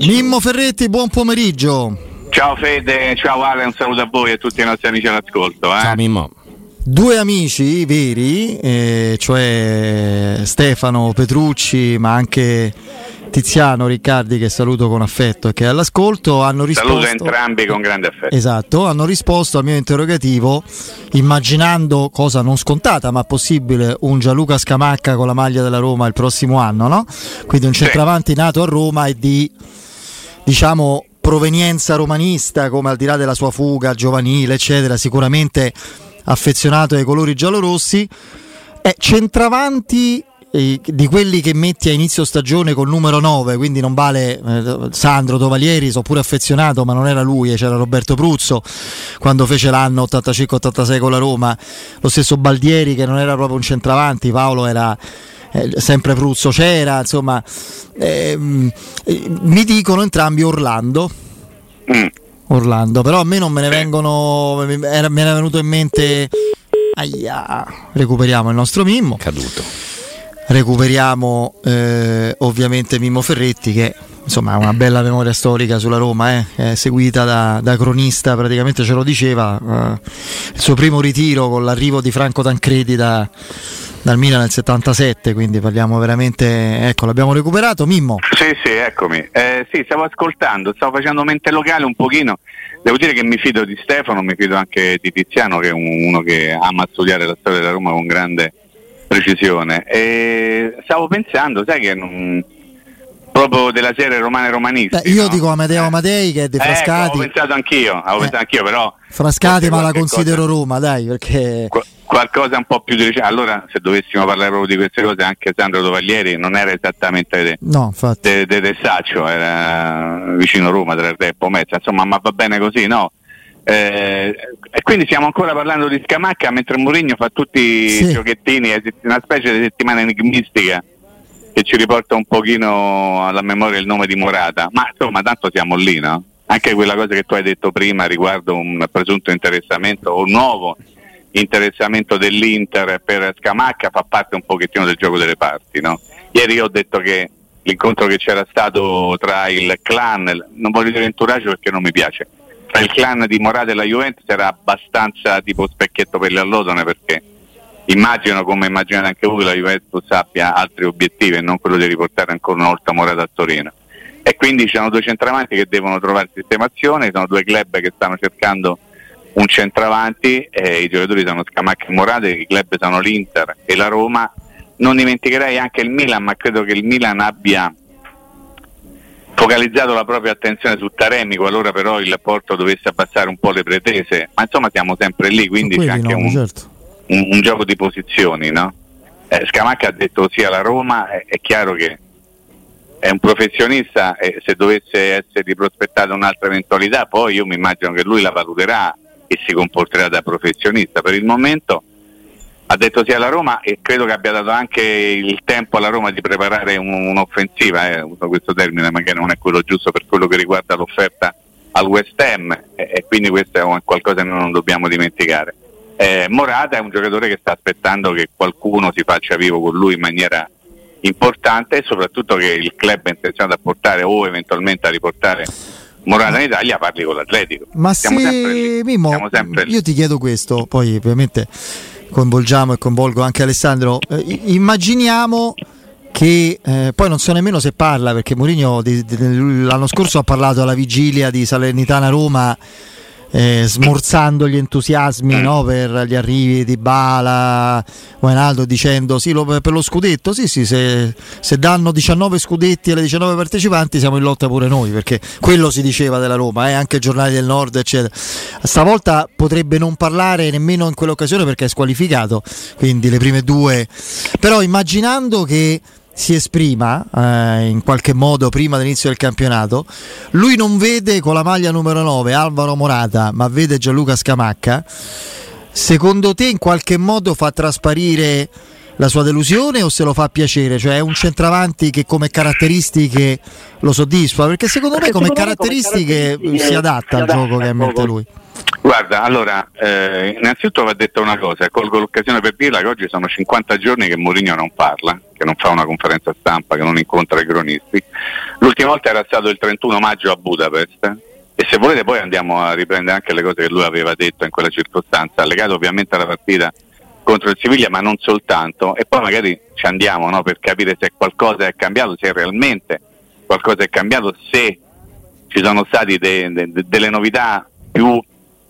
Mimmo Ferretti, buon pomeriggio. Ciao Fede, ciao Ale, un saluto a voi e a tutti i nostri amici all'ascolto. Eh? Ciao Mimmo. Due amici veri, eh, cioè Stefano Petrucci, ma anche Tiziano Riccardi che saluto con affetto e che è all'ascolto hanno risposto Saluto entrambi con grande affetto. Esatto, hanno risposto al mio interrogativo immaginando cosa non scontata ma possibile un Gianluca Scamacca con la maglia della Roma il prossimo anno, no? Quindi un centravanti nato a Roma e di diciamo provenienza romanista come al di là della sua fuga giovanile eccetera, sicuramente affezionato ai colori giallorossi. È centravanti di quelli che metti a inizio stagione col numero 9, quindi non vale eh, Sandro Tovalieri, sono pure affezionato, ma non era lui, c'era Roberto Pruzzo quando fece l'anno 85-86 con la Roma, lo stesso Baldieri che non era proprio un centravanti, Paolo era eh, sempre Pruzzo c'era, insomma, ehm, mi dicono entrambi Orlando. Mm. Orlando, però a me non me ne vengono, me era venuto in mente, aia, recuperiamo il nostro Mimmo. Caduto recuperiamo eh, ovviamente Mimmo Ferretti che insomma ha una bella memoria storica sulla Roma, eh, seguita da, da, cronista, praticamente ce lo diceva, eh, il suo primo ritiro con l'arrivo di Franco Tancredi da, dal Milan nel 77, quindi parliamo veramente, ecco l'abbiamo recuperato, Mimmo. Sì, sì, eccomi, eh, sì, stavo ascoltando, stavo facendo mente locale un pochino, devo dire che mi fido di Stefano, mi fido anche di Tiziano che è uno che ama studiare la storia della Roma con grande precisione. E stavo pensando, sai che non, proprio della serie romane romanisti. Beh, io no? dico Amedeo Amadei che è di Frascati. Eh, ecco, avevo pensato anch'io, avevo eh. pensato anch'io, però. Frascati, ma la considero cosa, Roma, dai, perché. Qu- qualcosa un po' più di recente. Allora, se dovessimo parlare proprio di queste cose, anche Sandro Tovaglieri non era esattamente de, no, de, de, de Saccio, era vicino Roma, tra il e Mezza. Insomma, ma va bene così, no? Eh, e quindi stiamo ancora parlando di Scamacca mentre Mourinho fa tutti sì. i giochettini, una specie di settimana enigmistica che ci riporta un pochino alla memoria il nome di Morata, ma insomma tanto siamo lì, no? Anche quella cosa che tu hai detto prima riguardo un presunto interessamento o un nuovo interessamento dell'Inter per Scamacca fa parte un pochettino del gioco delle parti, no? Ieri ho detto che l'incontro che c'era stato tra il clan, non voglio dire entourage perché non mi piace, tra il clan di Morata e la Juventus era abbastanza tipo specchietto per le allodole perché immagino come immaginate anche voi la Juventus abbia altri obiettivi e non quello di riportare ancora una volta Morata a Torino. E quindi ci sono due centravanti che devono trovare sistemazione, sono due club che stanno cercando un centravanti, eh, i giocatori sono Scamacca e Morata, i club sono l'Inter e la Roma, non dimenticherei anche il Milan, ma credo che il Milan abbia focalizzato la propria attenzione su Taremi qualora però il Porto dovesse abbassare un po' le pretese, ma insomma siamo sempre lì, quindi c'è anche no, un, certo. un, un, gioco di posizioni. No? Eh, Scamacca ha detto sì alla Roma, è, è chiaro che è un professionista e se dovesse essere prospettata un'altra eventualità poi io mi immagino che lui la valuterà e si comporterà da professionista. Per il momento ha detto sia alla Roma e credo che abbia dato anche il tempo alla Roma di preparare un, un'offensiva, eh, uso questo termine magari non è quello giusto per quello che riguarda l'offerta al West Ham e, e quindi questo è qualcosa che non dobbiamo dimenticare. Eh, Morata è un giocatore che sta aspettando che qualcuno si faccia vivo con lui in maniera importante e soprattutto che il club è intenzionato a portare o eventualmente a riportare Morata in Italia parli con l'Atletico. Ma Siamo se Mimmo, io ti chiedo questo, poi ovviamente coinvolgiamo e coinvolgo anche Alessandro. Eh, immaginiamo che eh, poi non so nemmeno se parla perché Mourinho l'anno scorso ha parlato alla vigilia di Salernitana Roma eh, smorzando gli entusiasmi no, per gli arrivi di Bala, Guainaldo dicendo sì lo, per lo scudetto, sì sì se, se, danno 19 scudetti alle 19 partecipanti siamo in lotta pure noi perché quello si diceva della Roma, eh, anche i giornali del nord eccetera. Stavolta potrebbe non parlare nemmeno in quell'occasione perché è squalificato, quindi le prime due, però immaginando che si esprima eh, in qualche modo prima dell'inizio del campionato. Lui non vede con la maglia numero 9 Alvaro Morata, ma vede Gianluca Scamacca. Secondo te in qualche modo fa trasparire la sua delusione o se lo fa piacere? Cioè è un centravanti che come caratteristiche lo soddisfa? Perché secondo me come caratteristiche, si adatta al gioco che ha in mente lui. Guarda, allora, eh, innanzitutto va detto una cosa, colgo l'occasione per dirla che oggi sono 50 giorni che Mourinho non parla, che non fa una conferenza stampa, che non incontra i cronisti. L'ultima volta era stato il 31 maggio a Budapest e se volete poi andiamo a riprendere anche le cose che lui aveva detto in quella circostanza, legato ovviamente alla partita contro il Siviglia, ma non soltanto, e poi magari ci andiamo no, per capire se qualcosa è cambiato, se realmente qualcosa è cambiato, se ci sono state de- de- delle novità più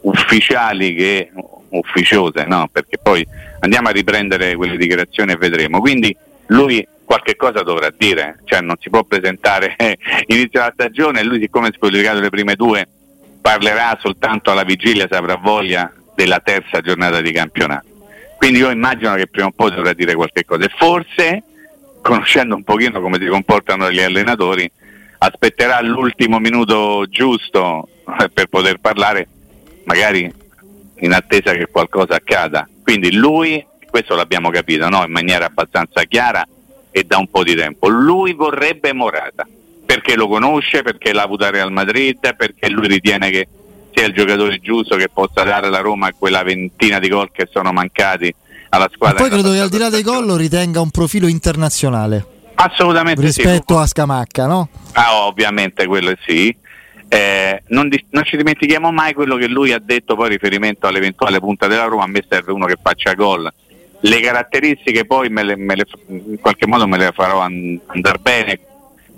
ufficiali che ufficiose, no? perché poi andiamo a riprendere quelle dichiarazioni e vedremo. Quindi lui qualche cosa dovrà dire, cioè non si può presentare inizio la stagione e lui siccome è squalificato le prime due parlerà soltanto alla vigilia se avrà voglia della terza giornata di campionato. Quindi io immagino che prima o poi dovrà dire qualche cosa e forse, conoscendo un pochino come si comportano gli allenatori, aspetterà l'ultimo minuto giusto per poter parlare magari in attesa che qualcosa accada. Quindi lui, questo l'abbiamo capito no? in maniera abbastanza chiara e da un po' di tempo, lui vorrebbe Morata perché lo conosce, perché l'ha avuto a Real Madrid, perché lui ritiene che sia il giocatore giusto che possa dare alla Roma quella ventina di gol che sono mancati alla squadra. Ma poi credo che al di là dei gol lo ritenga un profilo internazionale. Assolutamente rispetto sì. a Scamacca, no? Ah, ovviamente quello sì. Eh, non, di- non, ci dimentichiamo mai quello che lui ha detto poi riferimento all'eventuale punta della Roma, a me serve uno che faccia gol. Le caratteristiche poi me le, me le, in qualche modo me le farò and- andare bene,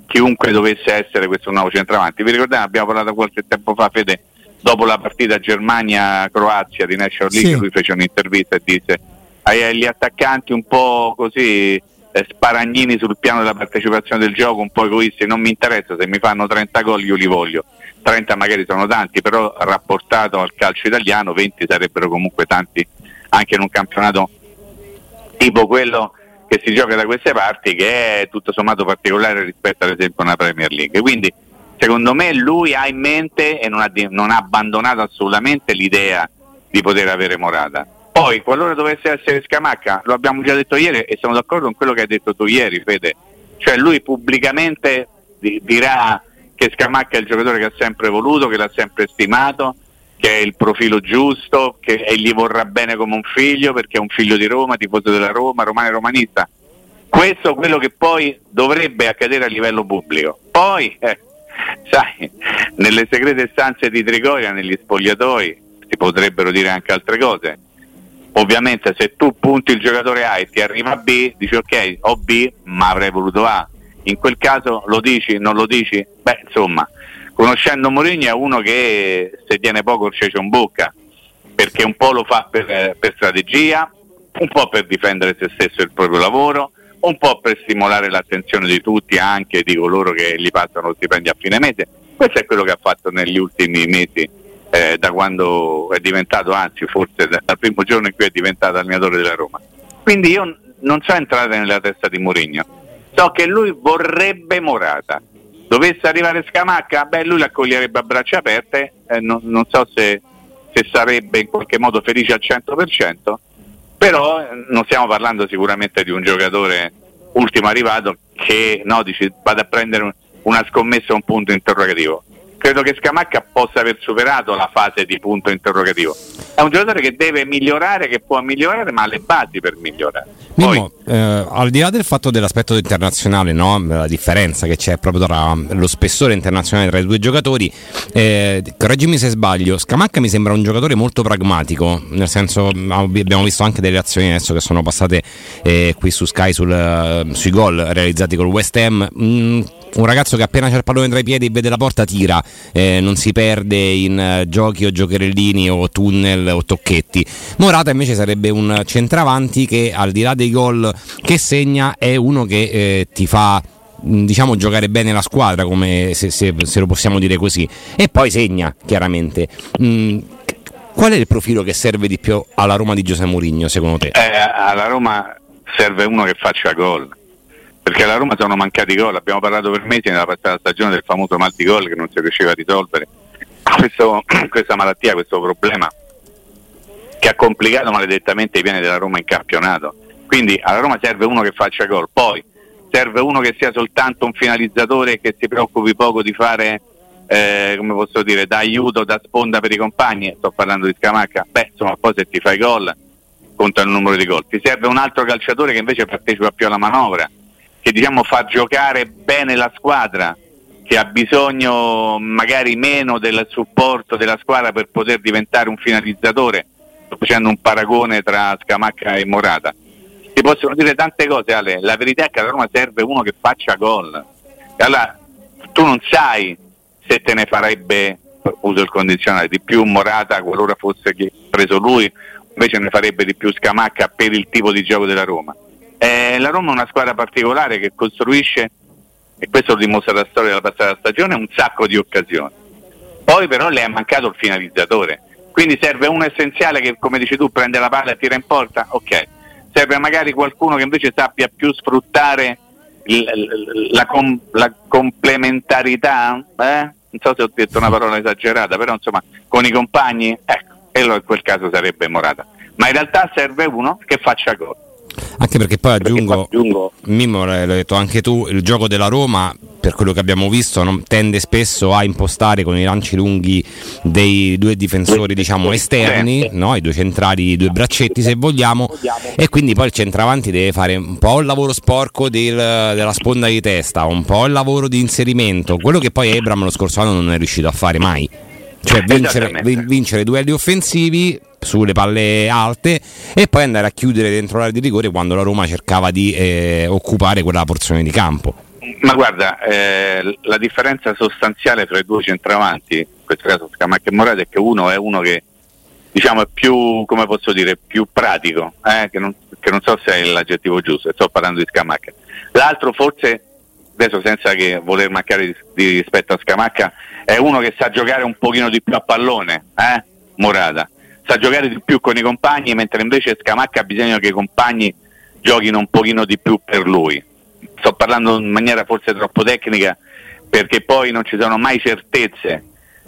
chiunque dovesse essere questo nuovo centravanti. Vi ricordate, abbiamo parlato qualche tempo fa, Fede, dopo la partita Germania-Croazia di National League, sì. lui fece un'intervista e disse agli attaccanti un po' così eh, sparagnini sul piano della partecipazione del gioco, un po' egoisti, non mi interessa se mi fanno 30 gol io li voglio. 30 magari sono tanti, però rapportato al calcio italiano 20 sarebbero comunque tanti anche in un campionato tipo quello che si gioca da queste parti che è tutto sommato particolare rispetto ad esempio a una Premier League. Quindi secondo me lui ha in mente e non ha, non ha abbandonato assolutamente l'idea di poter avere Morata. Poi, qualora dovesse essere Scamacca, lo abbiamo già detto ieri e sono d'accordo con quello che hai detto tu ieri, Fede. Cioè lui pubblicamente dirà che Scamacca è il giocatore che ha sempre voluto, che l'ha sempre stimato, che è il profilo giusto, che gli vorrà bene come un figlio perché è un figlio di Roma, tifoso della Roma, romano e romanista. Questo è quello che poi dovrebbe accadere a livello pubblico. Poi, eh, sai, nelle segrete stanze di Trigoria, negli spogliatoi, si potrebbero dire anche altre cose. Ovviamente se tu punti il giocatore A e ti arriva B, dici ok, ho B, ma avrei voluto A in quel caso lo dici, non lo dici? Beh, insomma, conoscendo Mourinho è uno che se tiene poco il cece in bocca, perché un po' lo fa per, per, strategia, un po' per difendere se stesso e il proprio lavoro, un po' per stimolare l'attenzione di tutti, anche di coloro che gli passano lo stipendio a fine mese. Questo è quello che ha fatto negli ultimi mesi, eh, da quando è diventato, anzi forse dal primo giorno in cui è diventato allenatore della Roma. Quindi io non so entrare nella testa di Mourinho so che lui vorrebbe Morata. Dovesse arrivare Scamacca, beh, lui l'accoglierebbe a braccia aperte, eh, non, non, so se, se, sarebbe in qualche modo felice al 100%, però eh, non stiamo parlando sicuramente di un giocatore ultimo arrivato che no, dici, vado a prendere una scommessa un punto interrogativo credo che Scamacca possa aver superato la fase di punto interrogativo. È un giocatore che deve migliorare, che può migliorare, ma ha le basi per migliorare. Mimo, Poi, eh, al di là del fatto dell'aspetto internazionale, no? la differenza che c'è proprio tra lo spessore internazionale tra i due giocatori, eh, correggimi se sbaglio, Scamacca mi sembra un giocatore molto pragmatico, nel senso abbiamo visto anche delle azioni adesso che sono passate eh, qui su Sky sul, sui gol realizzati col West Ham. Mm, un ragazzo che appena c'è il pallone tra i piedi e vede la porta tira, eh, non si perde in uh, giochi o giocherellini o tunnel o tocchetti. Morata invece sarebbe un centravanti che al di là dei gol che segna è uno che eh, ti fa mm, diciamo giocare bene la squadra come se, se, se, lo possiamo dire così e poi segna chiaramente mm, qual è il profilo che serve di più alla Roma di Giuseppe Mourinho secondo te? Eh, alla Roma serve uno che faccia gol perché alla Roma sono mancati gol, abbiamo parlato per mesi nella passata stagione del famoso mal di gol che non si riusciva a risolvere, questo, questa malattia, questo problema che ha complicato maledettamente i piani della Roma in campionato. Quindi alla Roma serve uno che faccia gol, poi serve uno che sia soltanto un finalizzatore e che si preoccupi poco di fare eh, come posso dire, da aiuto, da sponda per i compagni, sto parlando di Scamacca, beh insomma poi se ti fai gol conta il numero di gol. Ti serve un altro calciatore che invece partecipa più alla manovra, che diciamo fa giocare bene la squadra, che ha bisogno magari meno del supporto della squadra per poter diventare un finalizzatore. Sto facendo un paragone tra Scamacca e Morata. Si possono dire tante cose, Ale. La verità è che a Roma serve uno che faccia gol. Allora tu non sai se te ne farebbe, uso il condizionale, di più Morata qualora fosse preso lui, invece ne farebbe di più Scamacca per il tipo di gioco della Roma. Eh, la Roma è una squadra particolare che costruisce, e questo lo dimostra la storia della passata stagione, un sacco di occasioni. Poi però le è mancato il finalizzatore, quindi serve uno essenziale che come dici tu prende la palla e tira in porta, ok. Serve magari qualcuno che invece sappia più sfruttare la, com- la, complementarità, eh? non so se ho detto una parola esagerata, però insomma con i compagni, ecco, e in quel caso sarebbe Morata. Ma in realtà serve uno che faccia gol. Anche perché poi aggiungo, perché aggiungo... Mimmo, l'hai detto anche tu, il gioco della Roma, per quello che abbiamo visto, no, tende spesso a impostare con i lanci lunghi dei due difensori diciamo, esterni, no, i due centrali, i due braccetti se vogliamo, e quindi poi il centravanti deve fare un po' il lavoro sporco del, della sponda di testa, un po' il lavoro di inserimento, quello che poi Abram lo scorso anno non è riuscito a fare mai cioè vincere, vincere duelli offensivi sulle palle alte e poi andare a chiudere dentro l'area di rigore quando la Roma cercava di eh, occupare quella porzione di campo. Ma guarda, eh, la differenza sostanziale tra i due centravanti, in questo caso Scamacca e Morata, è che uno è uno che diciamo è più, come posso dire, più pratico, eh, che, non, che, non, so se è l'aggettivo giusto, sto parlando di Scamacca. L'altro forse, adesso senza che voler mancare di, di rispetto a Scamacca, è uno che sa giocare un pochino di più a pallone, eh? Morata, sa giocare di più con i compagni, mentre invece Scamacca ha bisogno che i compagni giochino un pochino di più per lui. Sto parlando in maniera forse troppo tecnica perché poi non ci sono mai certezze,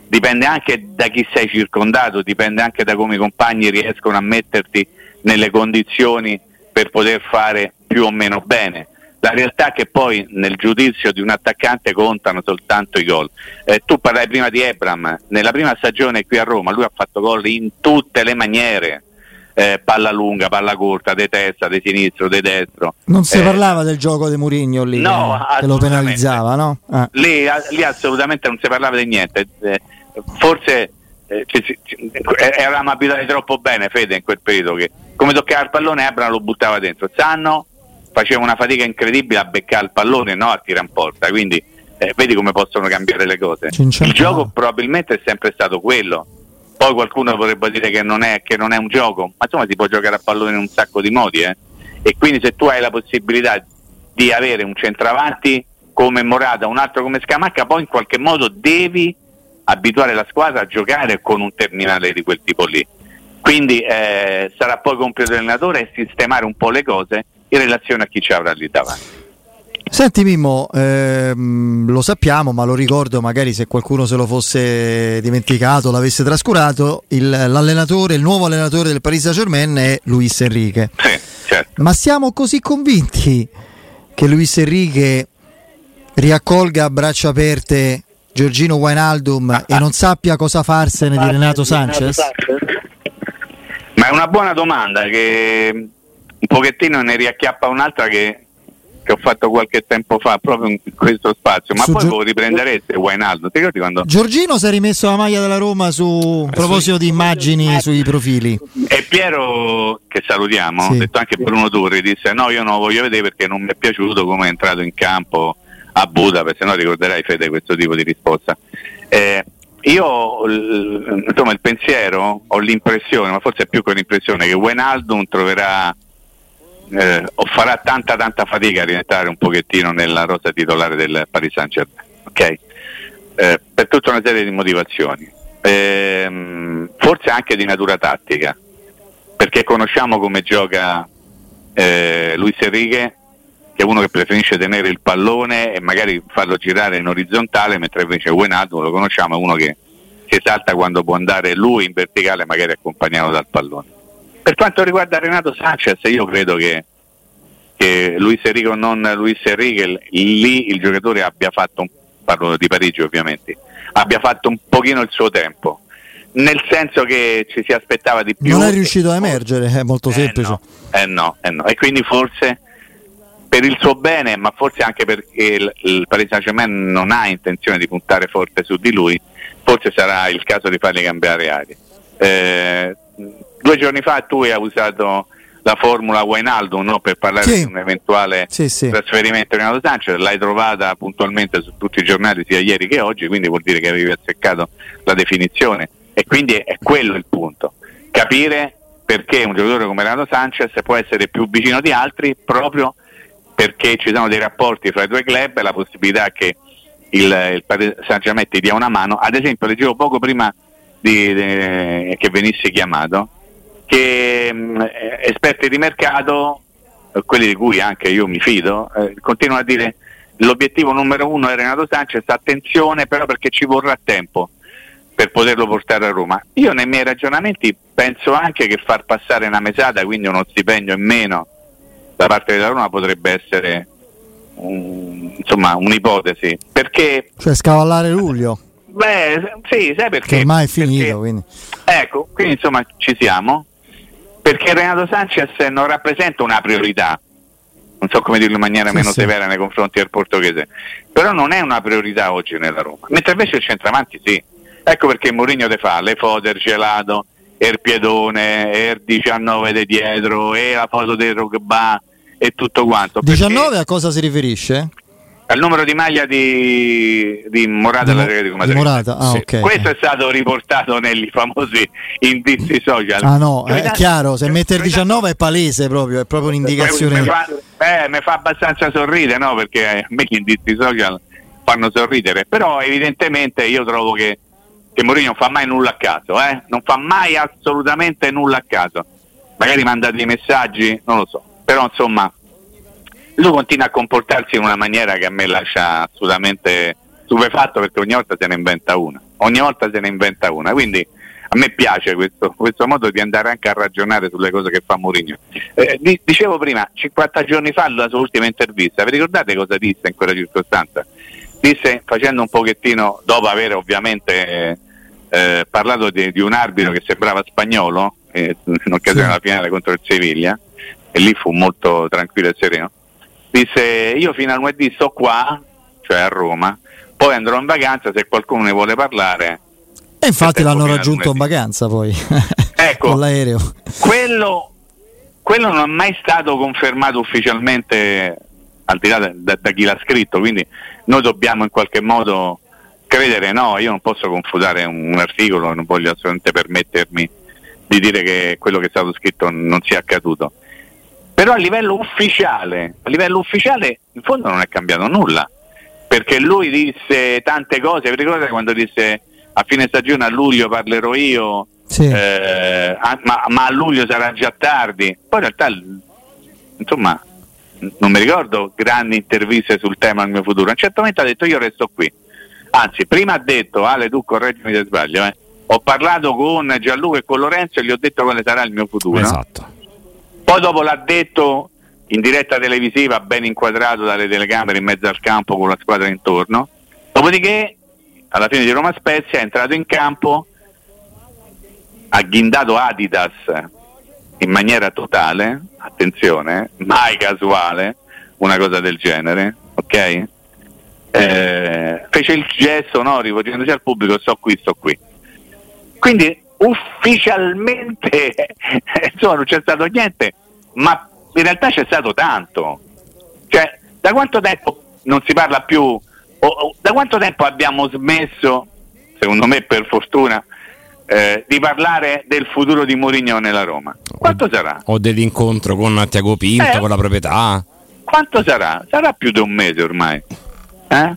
dipende anche da chi sei circondato, dipende anche da come i compagni riescono a metterti nelle condizioni per poter fare più o meno bene. La realtà è che poi nel giudizio di un attaccante contano soltanto i gol. Eh, tu parlai prima di Ebram, nella prima stagione qui a Roma lui ha fatto gol in tutte le maniere. Eh, palla lunga, palla corta, di testa, di sinistro, di destro. Non si eh, parlava del gioco di Murigno lì, no, eh, che lo penalizzava, no? Ah. Lì, lì, assolutamente non si parlava di niente. Eh, forse eh, eravamo abituati troppo bene, Fede, in quel periodo che come toccava il pallone Ebram lo buttava dentro. Sanno faceva una fatica incredibile a beccare il pallone, no a tirare in porta. Quindi eh, vedi come possono cambiare le cose. Il gioco probabilmente è sempre stato quello. Poi qualcuno vorrebbe dire che non, è, che non è un gioco, ma insomma si può giocare a pallone in un sacco di modi. Eh? E quindi se tu hai la possibilità di avere un centravanti come Morata, un altro come Scamacca, poi in qualche modo devi abituare la squadra a giocare con un terminale di quel tipo lì. Quindi eh, sarà poi compito dell'allenatore sistemare un po' le cose in relazione a chi ci avrà lì davanti. Senti Mimmo, ehm, lo sappiamo, ma lo ricordo magari se qualcuno se lo fosse dimenticato, l'avesse trascurato, il, l'allenatore, il nuovo allenatore del Paris Saint-Germain è Luis Enrique. Sì, certo. Ma siamo così convinti che Luis Enrique riaccolga a braccia aperte Giorgino Wijnaldum ah, e non sappia cosa farsene di Renato Sanchez? Ma è una buona domanda che un pochettino ne riacchiappa un'altra che, che, ho fatto qualche tempo fa proprio in questo spazio, ma Su poi Gio- lo riprendereste Wainaldo. Ti ricordi quando... Giorgino si è rimesso la maglia della Roma su a proposito di immagini sui profili. E Piero, che salutiamo, sì. ha detto anche Bruno Turri, disse no, io non lo voglio vedere perché non mi è piaciuto come è entrato in campo a Budapest, se no ricorderai Fede questo tipo di risposta. Eh, io insomma il pensiero, ho l'impressione, ma forse è più che un'impressione, che Wijnaldum troverà eh, farà tanta tanta fatica a rientrare un pochettino nella rosa titolare del Paris Saint Germain, ok? Eh, per tutta una serie di motivazioni, eh, forse anche di natura tattica, perché conosciamo come gioca eh, Luis Enrique, che è uno che preferisce tenere il pallone e magari farlo girare in orizzontale, mentre invece Wijnaldum lo conosciamo, è uno che si esalta quando può andare lui in verticale, magari accompagnato dal pallone. Per quanto riguarda Renato Sanchez, io credo che, che Luis Enrico non Luis Enrique lì il giocatore abbia fatto un, parlo di Parigi ovviamente, abbia fatto un pochino il suo tempo. Nel senso che ci si aspettava di più. Non è riuscito a emergere, è molto semplice. No, eh no, eh no. E quindi forse per il suo bene, ma forse anche perché il, il Paris Saint-Germain non ha intenzione di puntare forte su di lui, forse sarà il caso di fargli cambiare aria. Eh, due giorni fa tu hai usato la formula Wainaldo no? per parlare sì. di un eventuale sì, sì. trasferimento di Renato Sanchez, l'hai trovata puntualmente su tutti i giornali sia ieri che oggi, quindi vuol dire che avevi azzeccato la definizione e quindi è quello il punto, capire perché un giocatore come Renato Sanchez può essere più vicino di altri proprio perché ci sono dei rapporti fra i due club e la possibilità che il, il San Germain ti dia una mano. Ad esempio, leggevo poco prima di, di, che venisse chiamato che mm, esperti di mercato, quelli di cui anche io mi fido, eh, continuano a dire l'obiettivo numero uno è Renato Sanchez, attenzione però perché ci vorrà tempo per poterlo portare a Roma. Io nei miei ragionamenti penso anche che far passare una mesata, quindi uno stipendio in meno da parte della Roma potrebbe essere un, insomma, un'ipotesi. Perché, cioè scavallare luglio. Beh, sì, sai perché? Che ormai è finito. Perché, quindi. Ecco, quindi insomma ci siamo. Perché Renato Sanchez non rappresenta una priorità, non so come dirlo in maniera sì, meno sì. severa nei confronti del portoghese, però non è una priorità oggi nella Roma. Mentre invece il centravanti sì. Ecco perché Mourinho te fa le foder gelato, il piedone, il 19 di dietro, e la foto del Rogba e tutto quanto. 19 a cosa si riferisce? Al numero di maglia di, di Morata di, Mo- di Morata. Ah, sì. okay. Questo è stato riportato nei famosi indizi social. Ah no, è chiaro, se mette il 19 è palese proprio, è proprio un'indicazione. Mi fa, eh, mi fa abbastanza sorridere, no? Perché a me gli indizi social fanno sorridere, però evidentemente io trovo che che Mourinho non fa mai nulla a caso, eh? non fa mai assolutamente nulla a caso. Magari manda dei messaggi, non lo so, però insomma lui continua a comportarsi in una maniera che a me lascia assolutamente stupefatto perché ogni volta se ne inventa una, ogni volta se ne inventa una, quindi a me piace questo, questo modo di andare anche a ragionare sulle cose che fa Mourinho. Eh, dicevo prima, 50 giorni fa la sua ultima intervista, vi ricordate cosa disse in quella circostanza? Disse facendo un pochettino, dopo aver ovviamente eh, parlato di, di, un arbitro che sembrava spagnolo eh, in occasione della finale contro il Seviglia e lì fu molto tranquillo e sereno disse io fino al lunedì sto qua cioè a Roma poi andrò in vacanza se qualcuno ne vuole parlare. E infatti l'hanno raggiunto in vacanza poi ecco, con l'aereo. quello, quello non è mai stato confermato ufficialmente al di là da, da, da chi l'ha scritto quindi noi dobbiamo in qualche modo credere no, io non posso confutare un, un articolo, non voglio assolutamente permettermi di dire che quello che è stato scritto non sia accaduto. Però a livello ufficiale, a livello ufficiale in fondo non è cambiato nulla, perché lui disse tante cose, vi ricordate quando disse a fine stagione a luglio parlerò io, sì. eh, a, ma, ma, a luglio sarà già tardi, poi in realtà insomma non mi ricordo grandi interviste sul tema del mio futuro, a un certo momento ha detto io resto qui Anzi, prima ha detto, Ale tu correggimi se sbaglio, eh, ho parlato con Gianluca e con Lorenzo e gli ho detto quale sarà il mio futuro. Esatto. Poi dopo l'ha detto in diretta televisiva, ben inquadrato dalle telecamere in mezzo al campo con la squadra intorno. Dopodiché, alla fine di Roma Spezia, è entrato in campo, ha ghindato Adidas in maniera totale, attenzione, mai casuale, una cosa del genere, ok? eh, fece il gesto no, rivolgendosi al pubblico sto qui, sto qui. Quindi ufficialmente insomma, non c'è stato niente, ma in realtà c'è stato tanto. Cioè, da quanto tempo non si parla più, o, o, da quanto tempo abbiamo smesso, secondo me per fortuna, eh, di parlare del futuro di Mourinho nella Roma? Quanto o, sarà? O dell'incontro con Tiago Pinto, eh, con la proprietà? Quanto sarà? Sarà più di un mese ormai. Eh?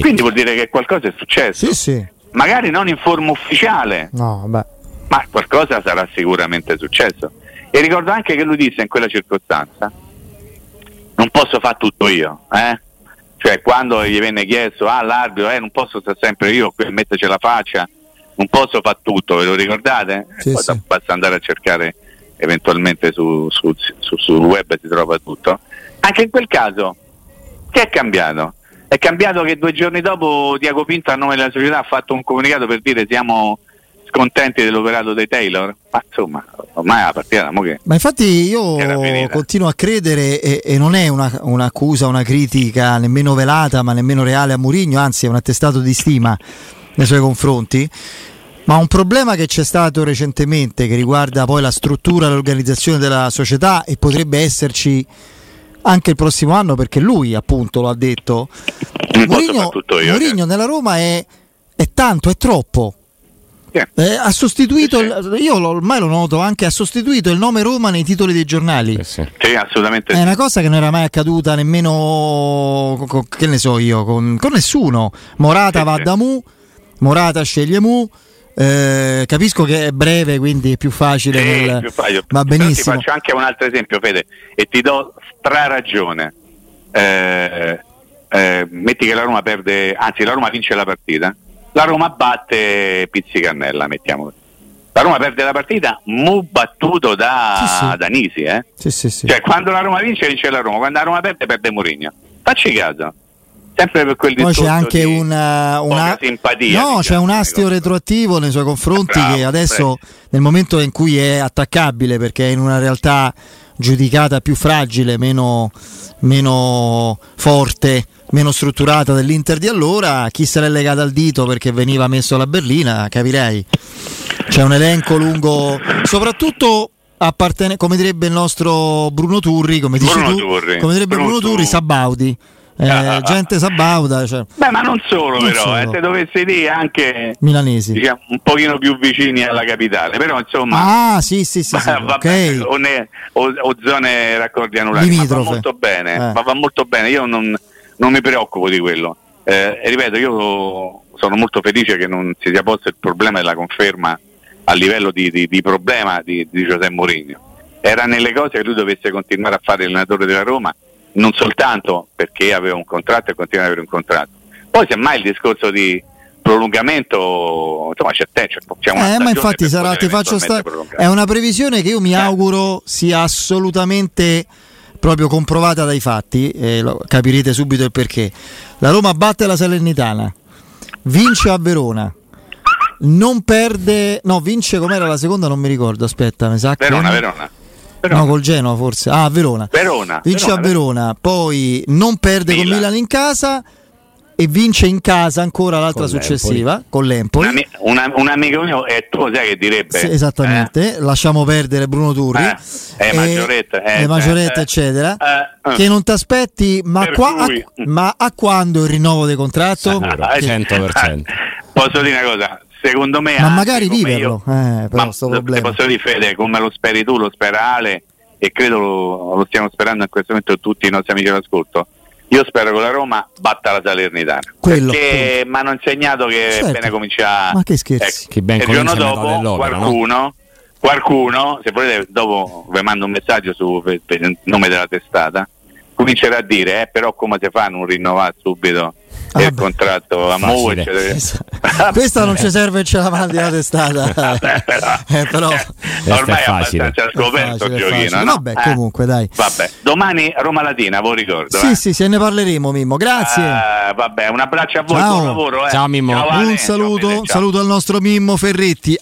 Quindi vuol dire che qualcosa è successo. Sì, sì. Magari non in forma ufficiale, no, ma qualcosa sarà sicuramente successo. E ricordo anche che lui disse in quella circostanza, non posso fare tutto io, eh? Cioè quando gli venne chiesto, ah l'arbitro, eh, non posso stare sempre io qui a metterci la faccia, non posso fare tutto, ve lo ricordate? Sì, sì. Basta andare a cercare eventualmente su, su, su, sul web si trova tutto. Anche in quel caso, che è cambiato? È cambiato che due giorni dopo Diago Pinto a nome della società ha fatto un comunicato per dire siamo scontenti dell'operato dei Taylor. Ma insomma, ormai la partita che Ma infatti io continuo a credere e, e non è una, un'accusa, una critica nemmeno velata, ma nemmeno reale a Mourinho, anzi è un attestato di stima nei suoi confronti. Ma un problema che c'è stato recentemente che riguarda poi la struttura e l'organizzazione della società e potrebbe esserci anche il prossimo anno perché lui appunto lo ha detto. Mourinho, Mourinho nella Roma è, è, tanto, è troppo. Eh, ha sostituito, il, io ormai lo noto anche, ha sostituito il nome Roma nei titoli dei giornali. Eh sì. sì, assolutamente. È una cosa che non era mai accaduta nemmeno, con, che ne so io, con, con nessuno. Morata sì, va sì. da Mu, Morata sceglie Mu. Eh, capisco che è breve, quindi è più facile. Sì, nel... più facile. Va benissimo. Ti faccio anche un altro esempio, Fede, e ti do stra ragione. Eh, eh, metti che la Roma perde, anzi la Roma vince la partita, la Roma batte Pizzicannella, mettiamo La Roma perde la partita, mu battuto da, sì, sì. da Nisi, eh? sì, sì, sì. Cioè, quando la Roma vince, vince la Roma, quando la Roma perde, perde Mourinho. Facci caso sempre per quel Poi c'è anche una, una simpatia. No, c'è un astio retroattivo nei suoi confronti Bravo, che adesso prego. nel momento in cui è attaccabile perché è in una realtà giudicata più fragile, meno, meno forte, meno strutturata dell'Inter di allora, chi se l'è legata al dito perché veniva messo la berlina, capirei. C'è un elenco lungo, soprattutto appartene, come direbbe il nostro Bruno Turri, come, Bruno tu, Turri. come direbbe Bruno, Bruno Turri, Sabaudi eh, gente sabauda. Cioè. Beh, ma non solo, non però, solo. Eh, se dovessi dire anche milanesi, diciamo, un pochino più vicini alla capitale, però insomma, ah, sì, sì, sì, sì okay. o, ne, o, o, zone raccordi anulari, ma va molto bene, eh. ma va molto bene. Io non, non mi preoccupo di quello. Eh, ripeto, io sono molto felice che non si sia posto il problema della conferma a livello di, di, di problema di, di Giuseppe Mourinho. Era nelle cose che lui dovesse continuare a fare l'allenatore della Roma non soltanto perché aveva un contratto e continua ad avere un contratto. Poi semmai il discorso di prolungamento, insomma c'è te, c'è, una eh, ma infatti sarà, ti faccio sta... è una previsione che io mi eh. auguro sia assolutamente proprio comprovata dai fatti, e capirete subito il perché. La Roma batte la Salernitana, vince a Verona, non perde, no, vince com'era la seconda, non mi ricordo, aspetta, mi sa che... Verona, Verona. Verona. No, col Genoa forse. Ah, Verona. Verona. Vince Verona, a Verona, poi non perde Milan. con Milan in casa e vince in casa ancora l'altra con successiva l'Empoli. con l'Empoli. Un, una, un, amico mio e tu sai che direbbe. Sì, esattamente, eh? lasciamo perdere Bruno Turri. Eh, eh, Maggioretta, eh, eh, Maggioretta eccetera. Eh, che non ti aspetti, ma, qua, a, ma, a, quando il rinnovo del contratto? Sicuro, 100%. Posso dire una cosa, secondo me ma magari viverlo io, eh, ma posso dire Fede come lo speri tu lo spera Ale e credo lo, lo, stiamo sperando in questo momento tutti i nostri amici all'ascolto. Io spero che la Roma batta la Salernitana. Quello, perché mi hanno insegnato che certo. bene comincia ma che scherzi. Ecco, che ben il giorno dopo qualcuno no? qualcuno se volete dopo vi mando un messaggio su per, per il nome della testata comincerà a dire eh, però come si fa a non rinnovare subito ah, il contratto a Mo questa non ci serve ce la mandi la testata. Eh, però ormai è abbastanza scoperto il giochino no? vabbè comunque dai. Vabbè. domani Roma Latina voi ricordo sì eh? sì se ne parleremo Mimmo. Grazie. Uh, vabbè un abbraccio a voi ciao. buon lavoro eh. ciao Ciao, un saluto ciao, saluto al nostro Mimmo Ferretti